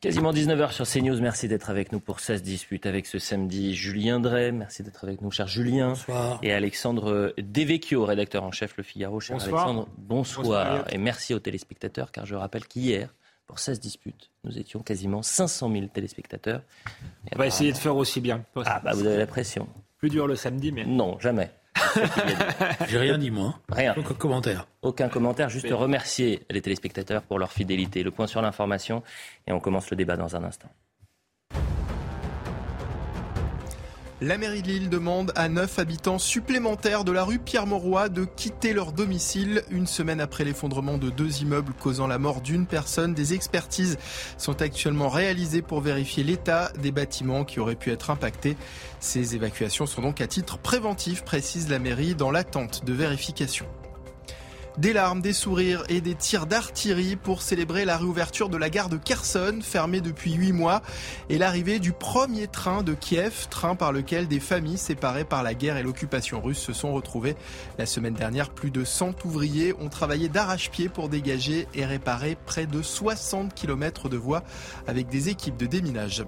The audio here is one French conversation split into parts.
Quasiment 19h sur CNews. Merci d'être avec nous pour 16 disputes avec ce samedi. Julien Drey, merci d'être avec nous, cher Julien. Bonsoir. Et Alexandre Devecchio, rédacteur en chef Le Figaro. Cher Bonsoir. Alexandre, bonsoir. Bonsoir. Et merci aux téléspectateurs, car je rappelle qu'hier, pour 16 disputes, nous étions quasiment 500 000 téléspectateurs. Et On va essayer de faire aussi bien. Ah bah vous avez la pression. Plus dur le samedi, mais. Non, jamais. J'ai rien dit, moi. Rien. Aucun commentaire. Aucun commentaire, juste Mais- remercier les téléspectateurs pour leur fidélité. Le point sur l'information et on commence le débat dans un instant. La mairie de Lille demande à neuf habitants supplémentaires de la rue Pierre-Mauroy de quitter leur domicile. Une semaine après l'effondrement de deux immeubles causant la mort d'une personne, des expertises sont actuellement réalisées pour vérifier l'état des bâtiments qui auraient pu être impactés. Ces évacuations sont donc à titre préventif, précise la mairie, dans l'attente de vérification. Des larmes, des sourires et des tirs d'artillerie pour célébrer la réouverture de la gare de Kherson, fermée depuis huit mois, et l'arrivée du premier train de Kiev, train par lequel des familles séparées par la guerre et l'occupation russe se sont retrouvées. La semaine dernière, plus de 100 ouvriers ont travaillé d'arrache-pied pour dégager et réparer près de 60 km de voies avec des équipes de déminage.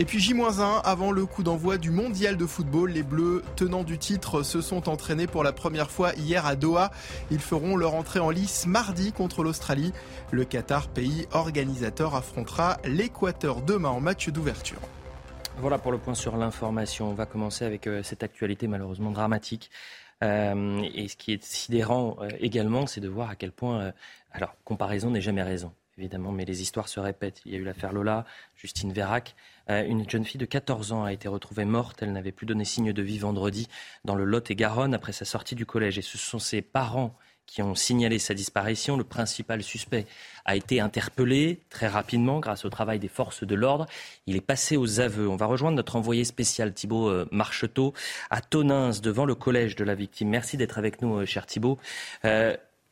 Et puis J-1 avant le coup d'envoi du mondial de football, les Bleus tenants du titre se sont entraînés pour la première fois hier à Doha. Ils feront leur entrée en lice mardi contre l'Australie. Le Qatar, pays organisateur, affrontera l'Équateur demain en match d'ouverture. Voilà pour le point sur l'information. On va commencer avec euh, cette actualité malheureusement dramatique. Euh, et ce qui est sidérant euh, également, c'est de voir à quel point, alors comparaison n'est jamais raison, évidemment, mais les histoires se répètent. Il y a eu l'affaire Lola, Justine Vérac. Euh, une jeune fille de 14 ans a été retrouvée morte. Elle n'avait plus donné signe de vie vendredi dans le Lot-et-Garonne après sa sortie du collège. Et ce sont ses parents qui ont signalé sa disparition. Le principal suspect a été interpellé très rapidement grâce au travail des forces de l'ordre. Il est passé aux aveux. On va rejoindre notre envoyé spécial Thibault euh, Marcheteau à Tonins devant le collège de la victime. Merci d'être avec nous, euh, cher Thibault.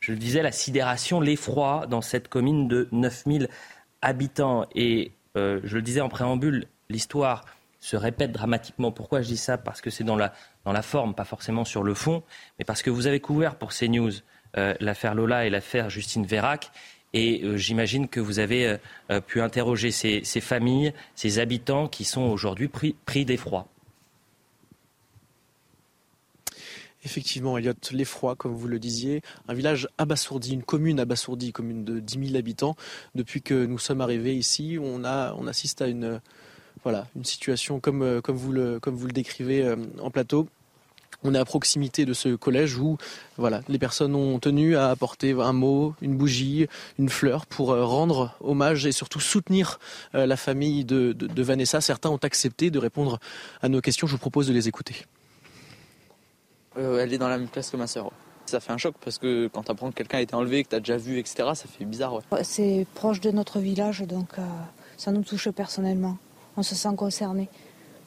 Je le disais, la sidération, l'effroi dans cette commune de 9000 habitants. Et euh, je le disais en préambule, l'histoire se répète dramatiquement. Pourquoi je dis ça? Parce que c'est dans la, forme, pas forcément sur le fond, mais parce que vous avez couvert pour CNews euh, l'affaire Lola et l'affaire Justine Vérac. Et euh, j'imagine que vous avez euh, pu interroger ces, familles, ces habitants qui sont aujourd'hui pris d'effroi. Effectivement, Elliot, l'effroi, comme vous le disiez, un village abasourdi, une commune abasourdie, commune de 10 000 habitants. Depuis que nous sommes arrivés ici, on, assiste à une, voilà, une situation comme, euh, comme, vous le, comme vous le décrivez euh, en plateau. On est à proximité de ce collège où voilà, les personnes ont tenu à apporter un mot, une bougie, une fleur pour euh, rendre hommage et surtout soutenir la famille de, de Vanessa. Certains ont accepté de répondre à nos questions. Je vous propose de les écouter. Euh, elle est dans la même classe que ma sœur. Ça fait un choc parce que quand tu apprends que quelqu'un a été enlevé, que tu as déjà vu, etc., ça fait bizarre. Ouais. C'est proche de notre village, donc euh, ça nous touche personnellement. On se sent concerné.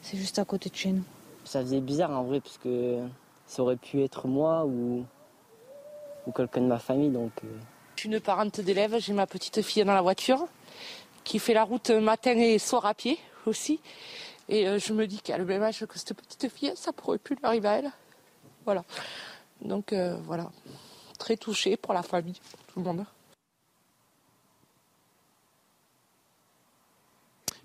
C'est juste à côté de chez nous. Ça faisait bizarre en vrai, parce que ça aurait pu être moi ou, ou quelqu'un de ma famille. Donc, euh, Je suis une parente d'élève, j'ai ma petite fille dans la voiture qui fait la route matin et soir à pied aussi. Et euh, je me dis qu'à le même âge que cette petite fille, ça pourrait plus lui arriver à elle. Voilà. Donc euh, voilà, très touchée pour la famille, tout le monde.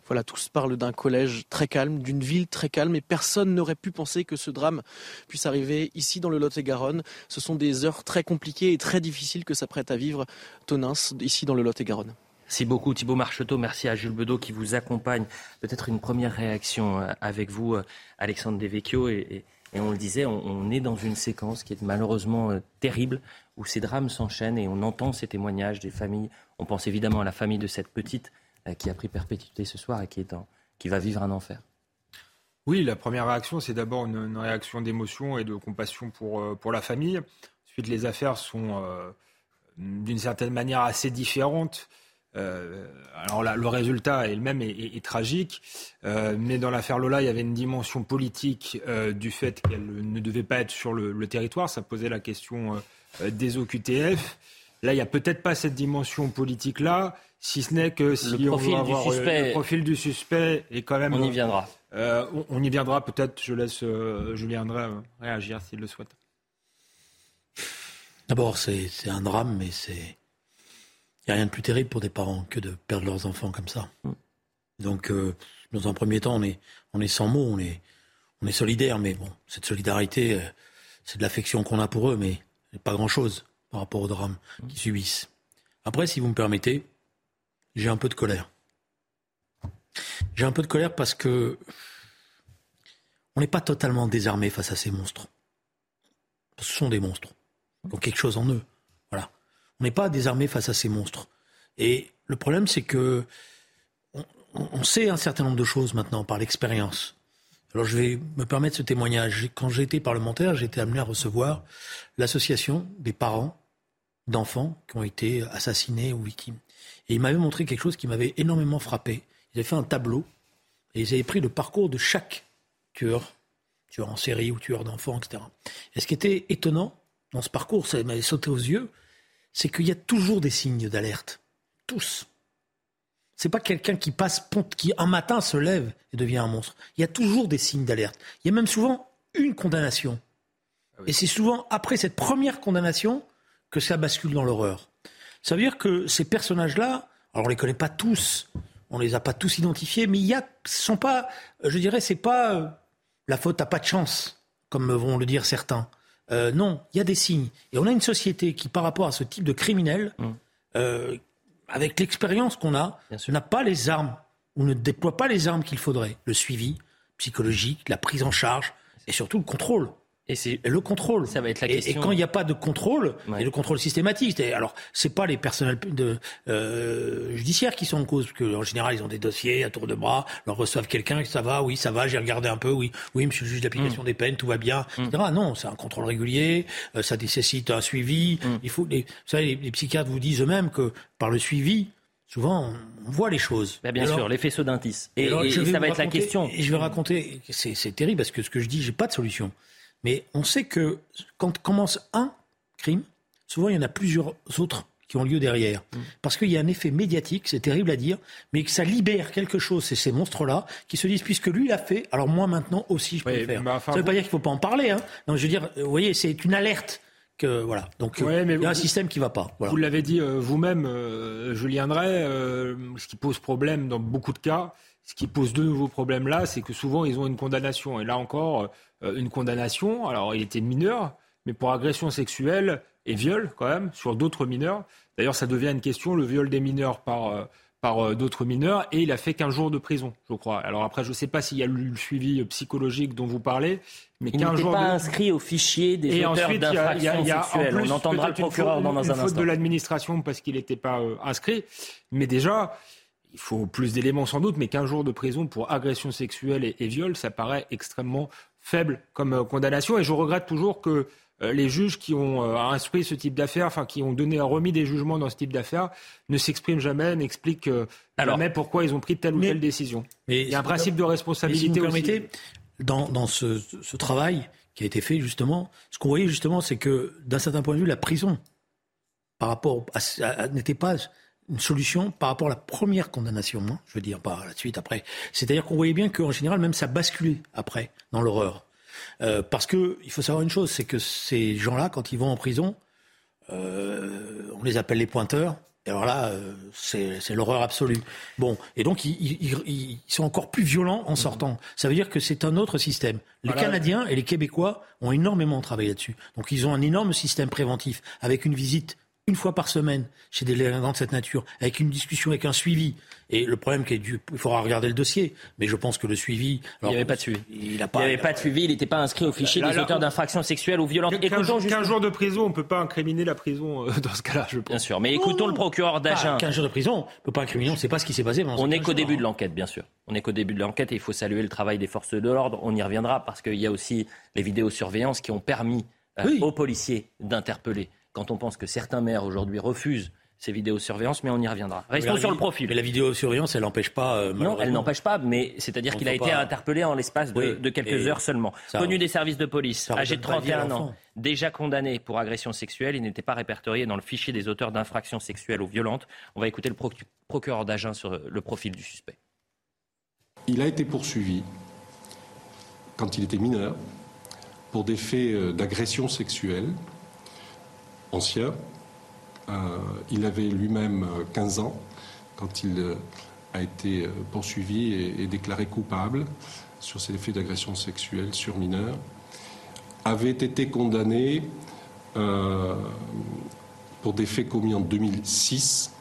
Voilà, tous parlent d'un collège très calme, d'une ville très calme, et personne n'aurait pu penser que ce drame puisse arriver ici dans le Lot-et-Garonne. Ce sont des heures très compliquées et très difficiles que s'apprête à vivre Tonins, ici dans le Lot-et-Garonne. Merci beaucoup Thibault Marcheteau, merci à Jules Bedeau qui vous accompagne. Peut-être une première réaction euh, avec vous, euh, Alexandre Devecchio, et, et, on le disait, on, est dans une séquence qui est malheureusement euh, terrible, où ces drames s'enchaînent et on entend ces témoignages des familles. On pense évidemment à la famille de cette petite euh, qui a pris perpétuité ce soir et qui, va vivre un enfer. Oui, la première réaction, c'est d'abord une, réaction d'émotion et de compassion pour, euh, pour la famille. Ensuite, les affaires sont d'une certaine manière assez différentes. Euh, alors là, le résultat est le même et, tragique, euh, mais dans l'affaire Lola, il y avait une dimension politique euh, du fait qu'elle ne devait pas être sur le, territoire. Ça posait la question des OQTF. Là, il n'y a peut-être pas cette dimension politique-là, si ce n'est que si le profil on du suspect, le profil du suspect est quand même. On y viendra. On, y viendra peut-être. Je laisse Julien André réagir s'il le souhaite. D'abord, c'est un drame, mais c'est n'y a rien de plus terrible pour des parents que de perdre leurs enfants comme ça. Mm. Donc, euh, dans un premier temps, on est, on est sans mots, on est, on est solidaire, mais bon, cette solidarité, euh, c'est de l'affection qu'on a pour eux, mais pas grand-chose par rapport au drame mm. qu'ils subissent. Après, si vous me permettez, j'ai un peu de colère. J'ai un peu de colère parce que on n'est pas totalement désarmé face à ces monstres. Ce sont des monstres. Ils ont quelque chose en eux. On n'est pas désarmé face à ces monstres. Et le problème, c'est que on, sait un certain nombre de choses maintenant par l'expérience. Alors je vais me permettre ce témoignage. Quand été parlementaire, j'ai été amené à recevoir l'association des parents d'enfants qui ont été assassinés ou victimes. Et ils m'avaient montré quelque chose qui m'avait énormément frappé. Ils avaient fait un tableau et ils avaient pris le parcours de chaque tueur, tueur en série ou tueur d'enfants, etc. Et ce qui était étonnant dans ce parcours, ça m'avait sauté aux yeux, c'est qu'il y a toujours des signes d'alerte. Tous. C'est pas quelqu'un qui passe, qui un matin se lève et devient un monstre. Il y a toujours des signes d'alerte. Il y a même souvent une condamnation. Ah et c'est souvent après cette première condamnation que ça bascule dans l'horreur. Ça veut dire que ces personnages-là, alors on les connaît pas tous, on les a pas tous identifiés, mais il y a, sont pas, je dirais, c'est pas euh, la faute à pas de chance, comme vont le dire certains. Euh, non, il y a des signes. Et on a une société qui, par rapport à ce type de criminel, mm. euh, avec l'expérience qu'on a, n'a pas les armes, ou ne déploie pas les armes qu'il faudrait. Le suivi psychologique, la prise en charge, et surtout le contrôle. Et c'est le contrôle. Ça va être la question. Et, quand il n'y a pas de contrôle, et le contrôle systématique, alors c'est pas les personnels de, euh, judiciaires qui sont en cause, parce qu'en général ils ont des dossiers à tour de bras, leur reçoivent quelqu'un, ça va, oui, ça va, j'ai regardé un peu, oui, oui, monsieur le juge d'application mm. des peines, tout va bien, mm. etc. Non, c'est un contrôle régulier, euh, ça nécessite un suivi. Mm. Il faut, les, vous savez, les, psychiatres vous disent eux-mêmes que par le suivi, souvent on voit les choses. Bah, bien sûr, les faisceaux d'indices. Et, et, ça va être la question. Et je vais raconter, c'est terrible parce que ce que je dis, j'ai pas de solution. Mais on sait que quand commence un crime, souvent il y en a plusieurs autres qui ont lieu derrière. Mm. Parce qu'il y a un effet médiatique, c'est terrible à dire, mais que ça libère quelque chose, c'est ces monstres-là, qui se disent, puisque lui l'a fait, alors moi maintenant aussi je peux le faire. ça ne veut pas dire qu'il ne faut pas en parler. Hein. Non, je veux dire, vous voyez, c'est une alerte. Que, voilà. Donc il y a un système qui ne va pas. Vous l'avez dit euh, vous-même, euh, Julien Drey, euh, ce qui pose problème dans beaucoup de cas, ce qui pose de nouveaux problèmes là, c'est que souvent ils ont une condamnation. Et là encore, euh, une condamnation. Alors, il était mineur, mais pour agression sexuelle et viol, quand même, sur d'autres mineurs. D'ailleurs, ça devient une question, le viol des mineurs par, euh, par euh, d'autres mineurs, et il a fait qu'un jour de prison, je crois. Alors après, je ne sais pas s'il y a eu le suivi psychologique dont vous parlez, mais il n'était pas inscrit au fichier des et auteurs d'infractions sexuelles. On entendra le procureur dans un instant. faute de l'administration parce qu'il n'était pas inscrit, mais déjà, il faut plus d'éléments sans doute, mais qu'un jour de prison pour agression sexuelle et, et, viol, ça paraît extrêmement faible comme euh, condamnation. Et je regrette toujours que euh, les juges qui ont euh, instruit ce type d'affaires, enfin qui ont donné remis des jugements dans ce type d'affaires, ne s'expriment jamais, n'expliquent jamais pourquoi ils ont pris telle ou telle décision. Mais Il y a un principe de responsabilité si vous permettez, Dans, dans ce, ce, travail qui a été fait justement, ce qu'on voyait justement, c'est que d'un certain point de vue, la prison, par rapport à n'était pas une solution par rapport à la première condamnation, hein, je veux dire, pas la suite après. C'est-à-dire qu'on voyait bien qu'en général, même ça basculait après dans l'horreur. Euh, parce que il faut savoir une chose, c'est que ces gens-là, quand ils vont en prison, euh, on les appelle les pointeurs. Et alors là, euh, c'est l'horreur absolue. Bon, et donc ils, ils, sont encore plus violents en sortant. Ça veut dire que c'est un autre système. Les Canadiens et les Québécois ont énormément travaillé là-dessus. Donc ils ont un énorme système préventif avec une visite une fois par semaine chez des délinquants de cette nature, avec une discussion, avec un suivi. Et le problème qui est du, il faudra regarder le dossier, mais je pense que le suivi. il n'y avait pas de suivi. Il n'y avait pas de suivi, il n'était pas inscrit au fichier des auteurs d'infractions sexuelles ou violentes. Écoutons 15, jours de prison, on ne peut pas incriminer la prison euh, dans ce cas-là, je pense. Bien sûr, mais écoutons le procureur d'Agen. 15 jours de prison, on ne peut pas incriminer, on ne sait pas ce qui s'est passé. On n'est qu'au début de l'enquête, bien sûr. On n'est qu'au début de l'enquête et il faut saluer le travail des forces de l'ordre. On y reviendra parce qu'il y a aussi les vidéosurveillances qui ont permis euh, aux policiers d'interpeller quand on pense que certains maires aujourd'hui refusent ces vidéosurveillances, mais on y reviendra. Restons sur le profil. Mais la vidéosurveillance, elle n'empêche pas. Euh, non, elle n'empêche pas, mais c'est-à-dire qu'il a été interpellé en l'espace de, quelques heures seulement. Connu des services de police, âgé de 31 ans, déjà condamné pour agression sexuelle, il n'était pas répertorié dans le fichier des auteurs d'infractions sexuelles ou violentes. On va écouter le procureur d'Agen sur le profil du suspect. Il a été poursuivi quand il était mineur pour des faits euh, d'agression sexuelle anciens euh, il avait lui-même 15 euh, ans quand il euh, a été poursuivi et, déclaré coupable sur ces faits d'agression sexuelle sur mineurs, avait été condamné pour des faits commis en 2006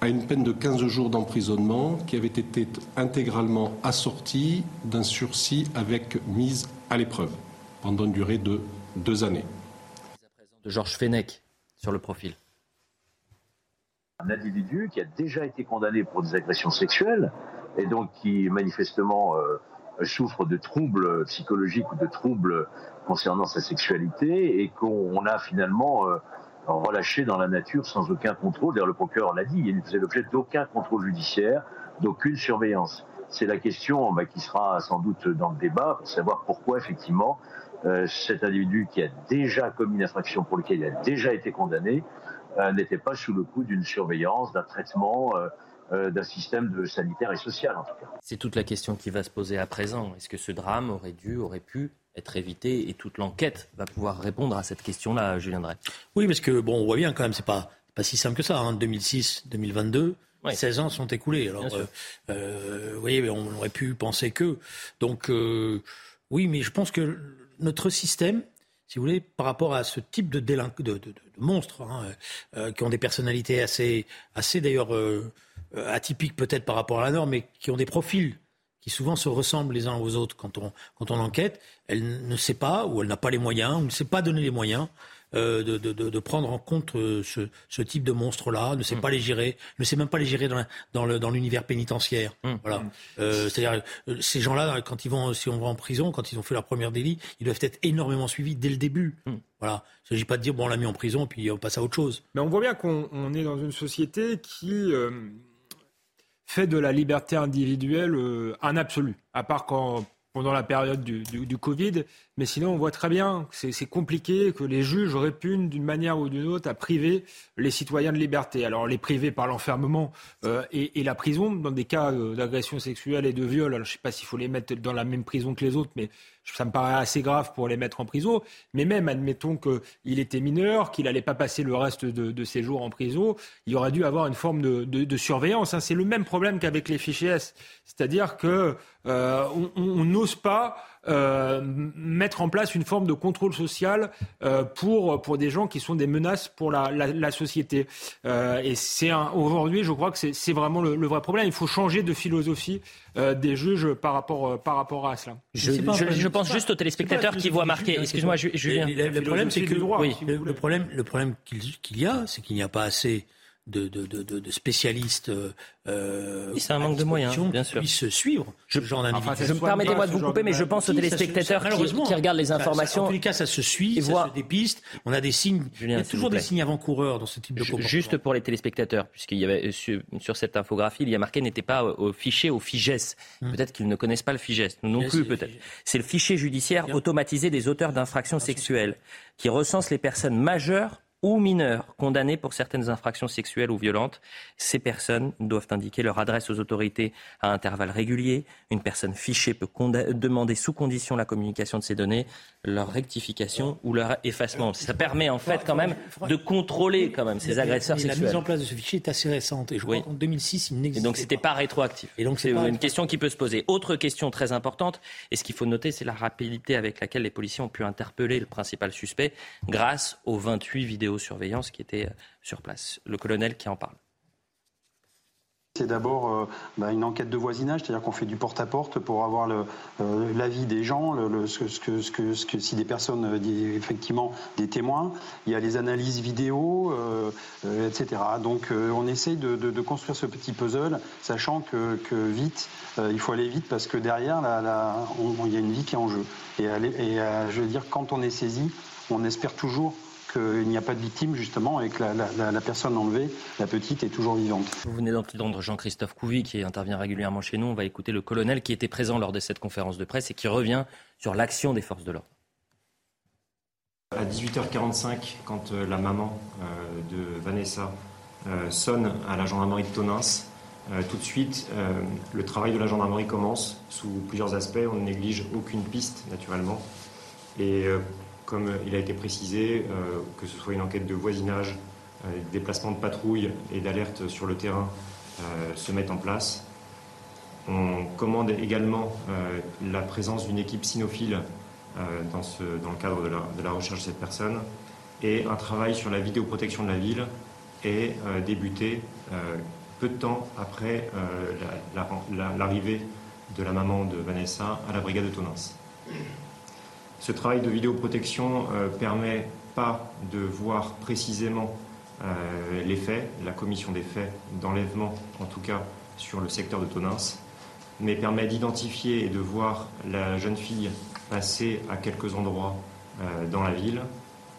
à une peine de 15 jours d'emprisonnement qui avait été intégralement assortie d'un sursis avec mise à l'épreuve pendant une durée de deux années. De Georges Fenech, sur le profil Un individu qui a déjà été condamné pour des agressions sexuelles et donc qui manifestement euh, souffre de troubles psychologiques ou de troubles concernant sa sexualité et qu'on a finalement euh, relâché dans la nature sans aucun contrôle. D'ailleurs, le procureur l'a dit, il ne faisait l'objet d'aucun contrôle judiciaire, d'aucune surveillance. C'est la question bah, qui sera sans doute dans le débat pour savoir pourquoi effectivement euh, cet individu qui a déjà commis une infraction pour laquelle il a déjà été condamné euh, n'était pas sous le coup d'une surveillance, d'un traitement, euh, d'un système de sanitaire et social en tout cas. C'est toute la question qui va se poser à présent. Est-ce que ce drame aurait dû, aurait pu être évité et toute l'enquête va pouvoir répondre à cette question-là, Julien Drey? Oui, parce que bon, on voit bien quand même, c'est pas pas si simple que ça. Hein. 2006, 2022. 16 ans sont écoulés. Alors, vous voyez, on aurait pu penser que. Donc, oui, mais je pense que notre système, si vous voulez, par rapport à ce type de, monstres, hein, euh, qui ont des personnalités assez, assez d'ailleurs euh, atypiques peut-être par rapport à la norme, mais qui ont des profils qui souvent se ressemblent les uns aux autres quand on, quand on enquête, elle ne sait pas, ou elle n'a pas les moyens, ou ne sait pas donner les moyens euh, de, de, de, prendre en compte euh, ce, ce type de monstre-là, ne sait mm. pas les gérer, ne sait même pas les gérer dans, dans, le, dans l'univers pénitentiaire. Mm. Voilà. Mm. Euh, c'est-à-dire ces gens-là, quand ils vont, si on va en prison, quand ils ont fait leur première délit, ils doivent être énormément suivis dès le début. Voilà. Il ne s'agit pas de dire bon, on l'a mis en prison, puis on passe à autre chose. Mais on voit bien qu'on est dans une société qui fait de la liberté individuelle un absolu. À part quand pendant la période du, du, Covid. Mais sinon, on voit très bien que c'est compliqué, que les juges répugnent d'une manière ou d'une autre à priver les citoyens de liberté. Alors, les priver par l'enfermement euh, et, et, la prison, dans des cas euh, d'agression sexuelle et de viol. Alors, je ne sais pas s'il faut les mettre dans la même prison que les autres, mais ça me paraît assez grave pour les mettre en prison. Mais même, admettons qu'il était mineur, qu'il n'allait pas passer le reste de, ses jours en prison, il aurait dû avoir une forme de, surveillance. Hein. C'est le même problème qu'avec les fichiers S. C'est-à-dire que euh, on n'ose pas euh, mettre en place une forme de contrôle social euh, pour, pour des gens qui sont des menaces pour la, la, société. Euh, et c'est aujourd'hui, je crois que c'est vraiment le, vrai problème. Il faut changer de philosophie des juges par rapport, par rapport à cela. Je, je, pense juste aux téléspectateurs qui voient marquer. Excuse-moi, Julien. Le, problème, c'est que oui, le, problème, le problème qu'il y a, c'est qu'il n'y a pas assez de, de, de, de spécialistes. Euh, c'est un manque de moyens, bien sûr. Puissent suivre je, ce genre Permettez-moi de vous couper, mais je pense aux téléspectateurs qui, qui, regardent les informations. en tous les cas, ça se suit, ça se dépiste. On a des signes. il y a toujours des signes avant-coureurs dans ce type de comportement. Juste pour les téléspectateurs, puisqu'il y avait sur, sur, cette infographie, il y a marqué n'était pas au fichier au FIGES. Hmm. Peut-être qu'ils ne connaissent pas le FIGES. Nous non plus, peut-être. C'est le fichier judiciaire automatisé des auteurs d'infractions sexuelles qui recense les personnes majeures ou mineurs condamnés pour certaines infractions sexuelles ou violentes. Ces personnes doivent indiquer leur adresse aux autorités à intervalles réguliers. Une personne fichée peut demander sous condition la communication de ces données, leur rectification ou leur effacement. Ça permet en fait quand même de contrôler quand même ces agresseurs sexuels. La mise en place de ce fichier est assez récente et je crois qu'en 2006 il n'existait pas. Donc c'était pas rétroactif. Et donc c'est une question qui peut se poser. Autre question très importante et ce qu'il faut noter c'est la rapidité avec laquelle les policiers ont pu interpeller le principal suspect grâce aux 28 vidéos surveillance qui était euh, sur place. Le colonel qui en parle. C'est d'abord euh, bah, une enquête de voisinage, c'est-à-dire qu'on fait du porte-à-porte pour avoir euh, l'avis des gens, si des personnes, effectivement, des témoins. Il y a les analyses vidéo, etc. Donc on essaye de, construire ce petit puzzle, sachant que, vite, il faut aller vite parce que derrière, il y a une vie qui est en jeu. Et je veux dire, quand on est saisi, on espère toujours qu'il n'y a pas de victime justement et que la, personne enlevée, la petite, est toujours vivante. Vous venez d'entendre Jean-Christophe Couvi qui intervient régulièrement chez nous. On va écouter le colonel qui était présent lors de cette conférence de presse et qui revient sur l'action des forces de l'ordre. À 18h45, quand euh, la maman euh, de Vanessa euh, sonne à la gendarmerie de Tonins, tout de suite, le travail de la gendarmerie commence sous plusieurs aspects. On ne néglige aucune piste, naturellement. Et comme il a été précisé, que ce soit une enquête de voisinage, déplacement de patrouille et d'alerte sur le terrain se mettent en place. On commande également la présence d'une équipe cynophile euh, dans, le cadre de la, recherche de cette personne. Et un travail sur la vidéoprotection de la ville est euh, débuté euh, peu de temps après l'arrivée de la maman de Vanessa à la brigade de Tonins. Ce travail de vidéoprotection permet pas de voir précisément les faits, la commission des faits d'enlèvement, en tout cas sur le secteur de Tonins, mais permet d'identifier et de voir la jeune fille passer à quelques endroits euh, dans la ville.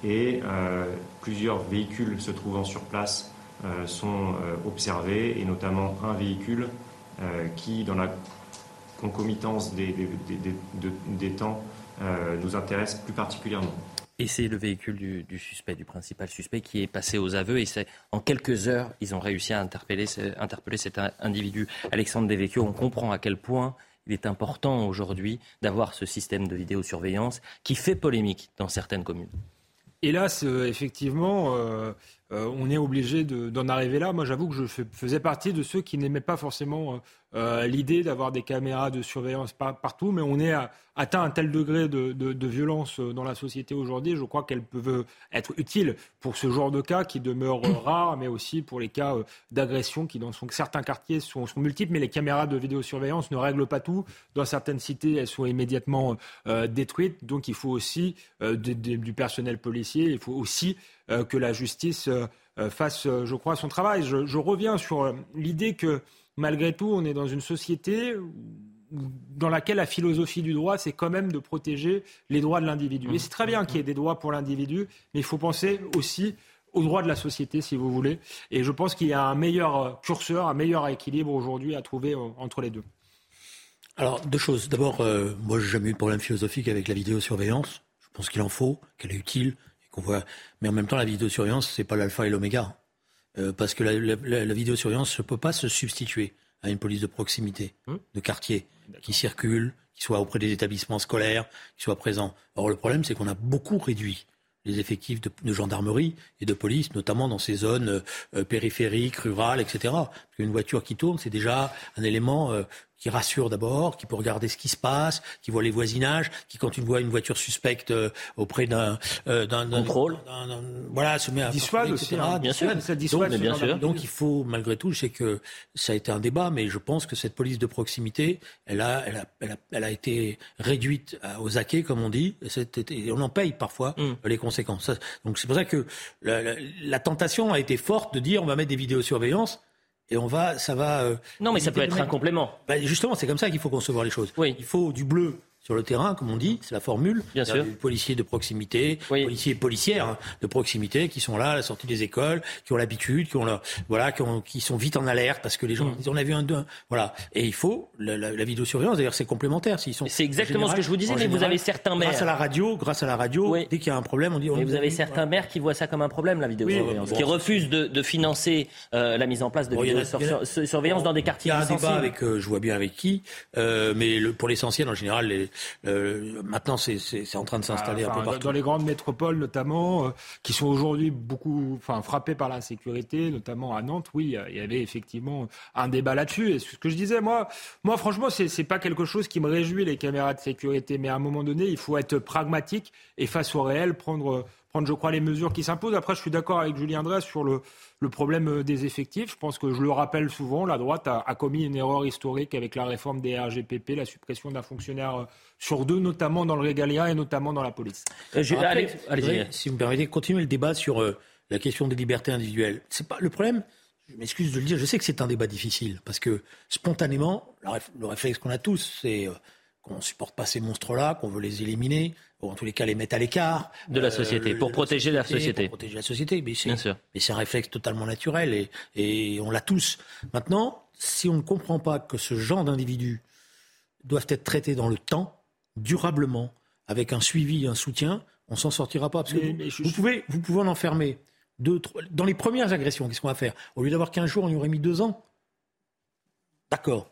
Et euh, plusieurs véhicules se trouvant sur place euh, sont observés et notamment un véhicule qui, dans la concomitance des, des, temps, nous intéresse plus particulièrement. Et c'est le véhicule du, suspect, du principal suspect, qui est passé aux aveux. Et c'est en quelques heures, ils ont réussi à interpeller, interpeller cet individu. Alexandre Devecchio, on comprend à quel point il est important aujourd'hui d'avoir ce système de vidéosurveillance qui fait polémique dans certaines communes. Hélas, euh, effectivement, euh, euh, on est obligé d'en arriver là. Moi, j'avoue que je faisais partie de ceux qui n'aimaient pas forcément euh, l'idée d'avoir des caméras de surveillance partout, mais on est atteint un tel degré de, violence euh, dans la société aujourd'hui, je crois qu'elles peuvent être utiles pour ce genre de cas qui demeurent rares, mais aussi pour les cas d'agression qui, dans certains quartiers, sont, multiples. Mais les caméras de vidéosurveillance ne règlent pas tout. Dans certaines cités, elles sont immédiatement détruites. Donc, il faut aussi du personnel policier. Il faut aussi que la justice fasse, je crois, son travail. je reviens sur l'idée que malgré tout, on est dans une société dans laquelle la philosophie du droit, c'est quand même de protéger les droits de l'individu. Et c'est très bien qu'il y ait des droits pour l'individu, mais il faut penser aussi aux droits de la société, si vous voulez. Et je pense qu'il y a un meilleur curseur, un meilleur équilibre aujourd'hui à trouver euh, entre les deux. Alors, deux choses. D'abord, euh, moi, j'ai jamais eu de problème philosophique avec la vidéosurveillance. Je pense qu'il en faut, qu'elle est utile. Mais en même temps, la vidéosurveillance, c'est pas l'alpha et l'oméga. Euh, parce que la, vidéosurveillance ne peut pas se substituer à une police de proximité, hum. de quartier, qui circule, qui soit auprès des établissements scolaires, qui soit présent. Or, le problème, c'est qu'on a beaucoup réduit les effectifs de, gendarmerie et de police, notamment dans ces zones euh, périphériques, rurales, etc. Parce qu'une voiture qui tourne, c'est déjà un élément euh, qui rassure d'abord, qui peut regarder ce qui se passe, qui voit les voisinages, qui quand tu vois une voiture suspecte euh, auprès d'un euh, contrôle, voilà, se met à dissuade aussi, hein. bien sûr, ça dissuade donc, bien sûr. donc il faut malgré tout, je sais que ça a été un débat, mais je pense que cette police de proximité, elle a, elle a, elle a, elle a été réduite aux acquets, comme on dit, et on en paye parfois mm. les conséquences. donc c'est pour ça que la, la tentation a été forte de dire on va mettre des vidéosurveillances et on va, ça va. Euh, non, mais ça peut être un complément. Bah, justement, c'est comme ça qu'il faut concevoir les choses. Oui. Il faut du bleu sur le terrain, comme on dit, c'est la formule. Bien sûr. policiers de proximité, policiers et policières hein, de proximité qui sont là à la sortie des écoles, qui ont l'habitude, qui ont la, voilà, qui, ont, qui, sont vite en alerte parce que les gens, disent, on a vu un deux, voilà. Et il faut la, la, vidéosurveillance. D'ailleurs, c'est complémentaire. S'ils sont. C'est exactement ce que je vous disais, mais vous avez certains maires. Grâce à la radio, grâce à la radio, dès qu'il y a un problème, on dit. On mais vous avez certains maires qui voient ça comme un problème, la vidéosurveillance, qui refusent de, de financer euh, la mise en place de vidéosurveillance dans des quartiers. Il y a un débat avec, euh, je vois bien avec qui, euh, mais le, pour l'essentiel, en général, les, maintenant, c'est en train de s'installer un peu partout. Dans les grandes métropoles, notamment, euh, qui sont aujourd'hui beaucoup enfin, frappées par l'insécurité, notamment à Nantes, oui, il y avait effectivement un débat là-dessus. Et ce que je disais, moi, moi franchement, c'est n'est pas quelque chose qui me réjouit, les caméras de sécurité. Mais à un moment donné, il faut être pragmatique et face au réel, prendre, prendre je crois, les mesures qui s'imposent. Après, je suis d'accord avec Julien André sur le, le problème euh, des effectifs. Je pense que je le rappelle souvent, la droite a, commis une erreur historique avec la réforme des RGPP, la suppression d'un fonctionnaire euh, sur deux, notamment dans le régalien et notamment dans la police. Euh, allez, si vous me permettez, continuer le débat sur la question des libertés individuelles. C'est pas le problème. Je m'excuse de le dire. Je sais que c'est un débat difficile parce que spontanément, le réflexe qu'on a tous, c'est qu'on ne supporte pas ces monstres-là, qu'on veut les éliminer, ou en tous les cas les mettre à l'écart. De la société, pour protéger la société. Pour protéger la société, mais c'est, Bien sûr. mais c'est un réflexe totalement naturel et, et on l'a tous. Maintenant, si on ne comprend pas que ce genre d'individus doivent être traités dans le temps, durablement, avec un suivi, un soutien, on s'en sortira pas. Parce que Mais- vous, mais je- vous pouvez, vous pouvez en enfermer deux, trois- dans les premières agressions, qu'est-ce qu'on va faire? Au lieu d'avoir 15 jours, on y aurait mis deux ans? D'accord.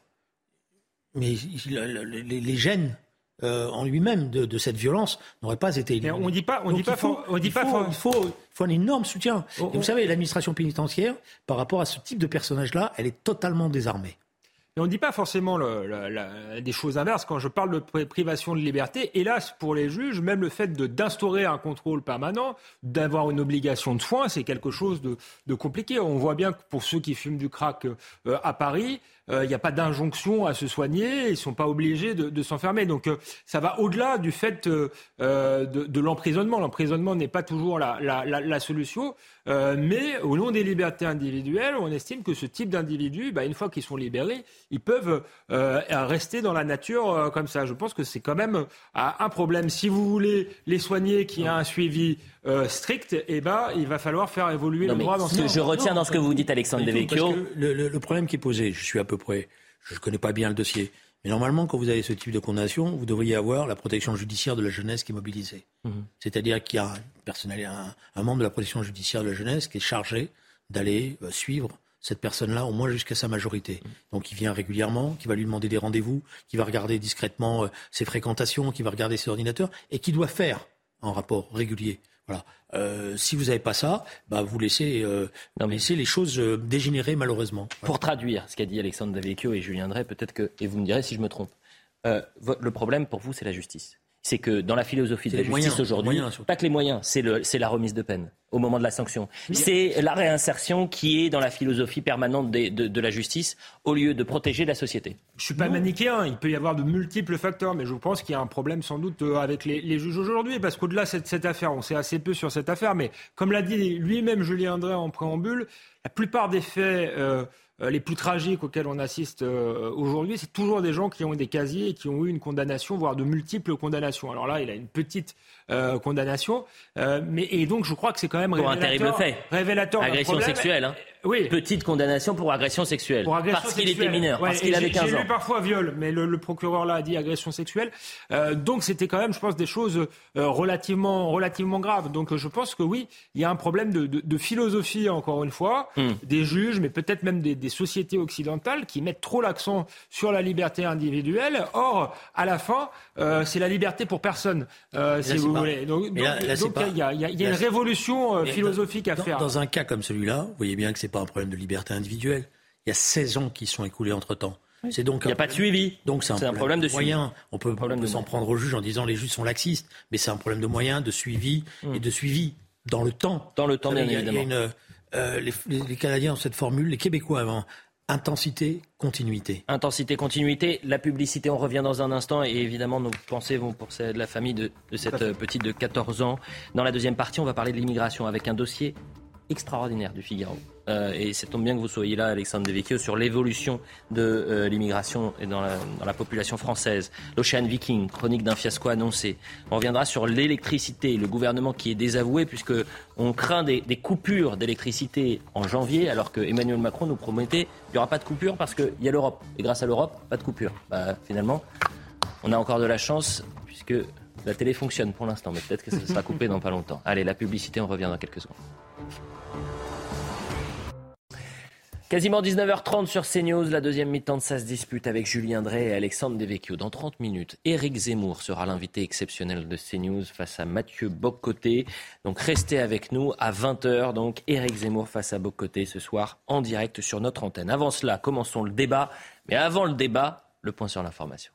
Mais les gènes euh, en lui-même de, de cette violence n'auraient pas été on dit pas- on Donc dit pas il faut, for- on dit il pas faut- il faut, il faut un énorme soutien. Oh, Et vous oh. savez, l'administration pénitentiaire, par rapport à ce type de personnage-là, elle est totalement désarmée. Et on ne dit pas forcément le- la- la- des choses inverses quand je parle de pri- privation de liberté. Hélas, pour les juges, même le fait d'instaurer un contrôle permanent, d'avoir une obligation de soins, c'est quelque chose de, de compliqué. On voit bien que pour ceux qui fument du crack euh, à Paris, euh, il n'y a pas d'injonction à se soigner, ils ne sont pas obligés de, de s'enfermer. Donc euh, ça va au-delà du fait euh, euh, de, de l'emprisonnement. L'emprisonnement n'est pas toujours la, la- la- la solution, euh, mais au nom des libertés individuelles, on estime que ce type d'individus, bah, une fois qu'ils sont libérés, ils peuvent euh, rester dans la nature euh, comme ça. Je pense que c'est quand même euh, un problème. Si vous voulez les soigner, qui a un suivi euh, strict, eh ben, il va falloir faire évoluer Non, le droit dans ce que je retiens dans ce que vous dites, Alexandre Devecchio, Le, le- le problème qui est posé, je suis à peu près, je ne connais pas bien le dossier, mais normalement, quand vous avez ce type de condamnation, vous devriez avoir la protection judiciaire de la jeunesse qui est mobilisée. Mhm. C'est-à-dire qu'il y a un, personnel, un, un membre de la protection judiciaire de la jeunesse qui est chargé d'aller euh, suivre cette personne-là au moins jusqu'à sa majorité. Donc il vient régulièrement, qui va lui demander des rendez-vous, qui va regarder discrètement euh, ses fréquentations, qui va regarder ses ordinateurs, et qui doit faire un rapport régulier. Voilà. Euh, si vous n'avez pas ça, bah, vous laissez, euh, laissez les choses euh, dégénérer malheureusement. Pour traduire ce qu'a dit Alexandre Davecchio et Julien Drey, peut-être que, et vous me direz si je me trompe, le problème pour vous, c'est la justice. C'est que dans la philosophie de la justice moyens, aujourd'hui, pas que les moyens, c'est le- c'est la remise de peine au moment de la sanction. C'est la réinsertion qui est dans la philosophie permanente de, de la justice au lieu de protéger la société. Je suis pas manichéen, il peut y avoir de multiples facteurs, mais je pense qu'il y a un problème sans doute euh, avec les, les juges aujourd'hui, parce qu'au-delà de cette, cette affaire, on sait assez peu sur cette affaire, mais comme l'a dit lui-même Julien André en préambule, la plupart des faits euh, les plus tragiques auxquels on assiste euh, aujourd'hui, c'est toujours des gens qui ont des casiers et qui ont eu une condamnation, voire de multiples condamnations. Alors là, il a une petite euh, condamnation, euh, mais et donc je crois que c'est quand même Pour un terrible fait. révélateur Agression sexuelle. Hein. Oui. Petite condamnation pour agression sexuelle. Pour agression parce qu'il était mineur, Ouais, parce qu'il avait j'ai- 15 J'ai ans. lu parfois viol, mais le, le procureur là a dit agression sexuelle. Euh, donc c'était quand même, je pense, des choses euh, relativement, relativement graves. Donc je pense que oui, il y a un problème de, de- de philosophie, encore une fois, Hmm. des juges, mais peut-être même des, des sociétés occidentales qui mettent trop l'accent sur la liberté individuelle. Or, à la fin, euh, c'est la liberté pour personne, euh, si c'est vous pas- voulez. Donc il y a, il y a- il y a là, une révolution euh, philosophique à dans, faire. Dans un cas comme celui-là, vous voyez bien que c'est pas un problème de liberté individuelle. Il y a 16 ans qui sont écoulés entre temps. C'est donc Il n'y a pas de suivi. Donc c'est un, problème de suivi. moyens. On peut, s'en prendre aux juges en disant les juges sont laxistes, mais c'est un problème de moyens, de suivi et de suivi dans le temps. Dans le temps, bien il y a- il y a évidemment. une, euh, les, les- les Canadiens ont cette formule, les Québécois avant intensité, continuité. Intensité, continuité, la publicité, on revient dans un instant et évidemment nos pensées vont pour celle de la famille de, de cette petite de 14 ans. Dans la deuxième partie, on va parler de l'immigration avec un dossier extraordinaire du Figaro. Euh, et c'est tombe bien que vous soyez là, Alexandre Devecchio, sur l'évolution de euh, l'immigration dans la, dans la population française. L'Ocean Viking, chronique d'un fiasco annoncé. On reviendra sur l'électricité, le gouvernement qui est désavoué puisque on craint des, des coupures d'électricité en janvier, alors que Emmanuel Macron nous promettait qu'il n'y aura pas de coupure parce qu'il y a l'Europe. Et grâce à l'Europe, pas de coupure. Bah, finalement, on a encore de la chance puisque la télé fonctionne pour l'instant, mais peut-être que ça sera coupé dans pas longtemps. Allez, la publicité, on revient dans quelques secondes. Quasiment 19h30 sur CNews, la deuxième mi-temps de Ça se dispute avec Julien Drey et Alexandre Devecchio. Dans 30 minutes, Éric Zemmour sera l'invité exceptionnel de CNews face à Mathieu Boccoté. Donc restez avec nous à 20h. Donc Éric Zemmour face à Boccoté ce soir en direct sur notre antenne. Avant cela, commençons le débat. Mais avant le débat, le point sur l'information.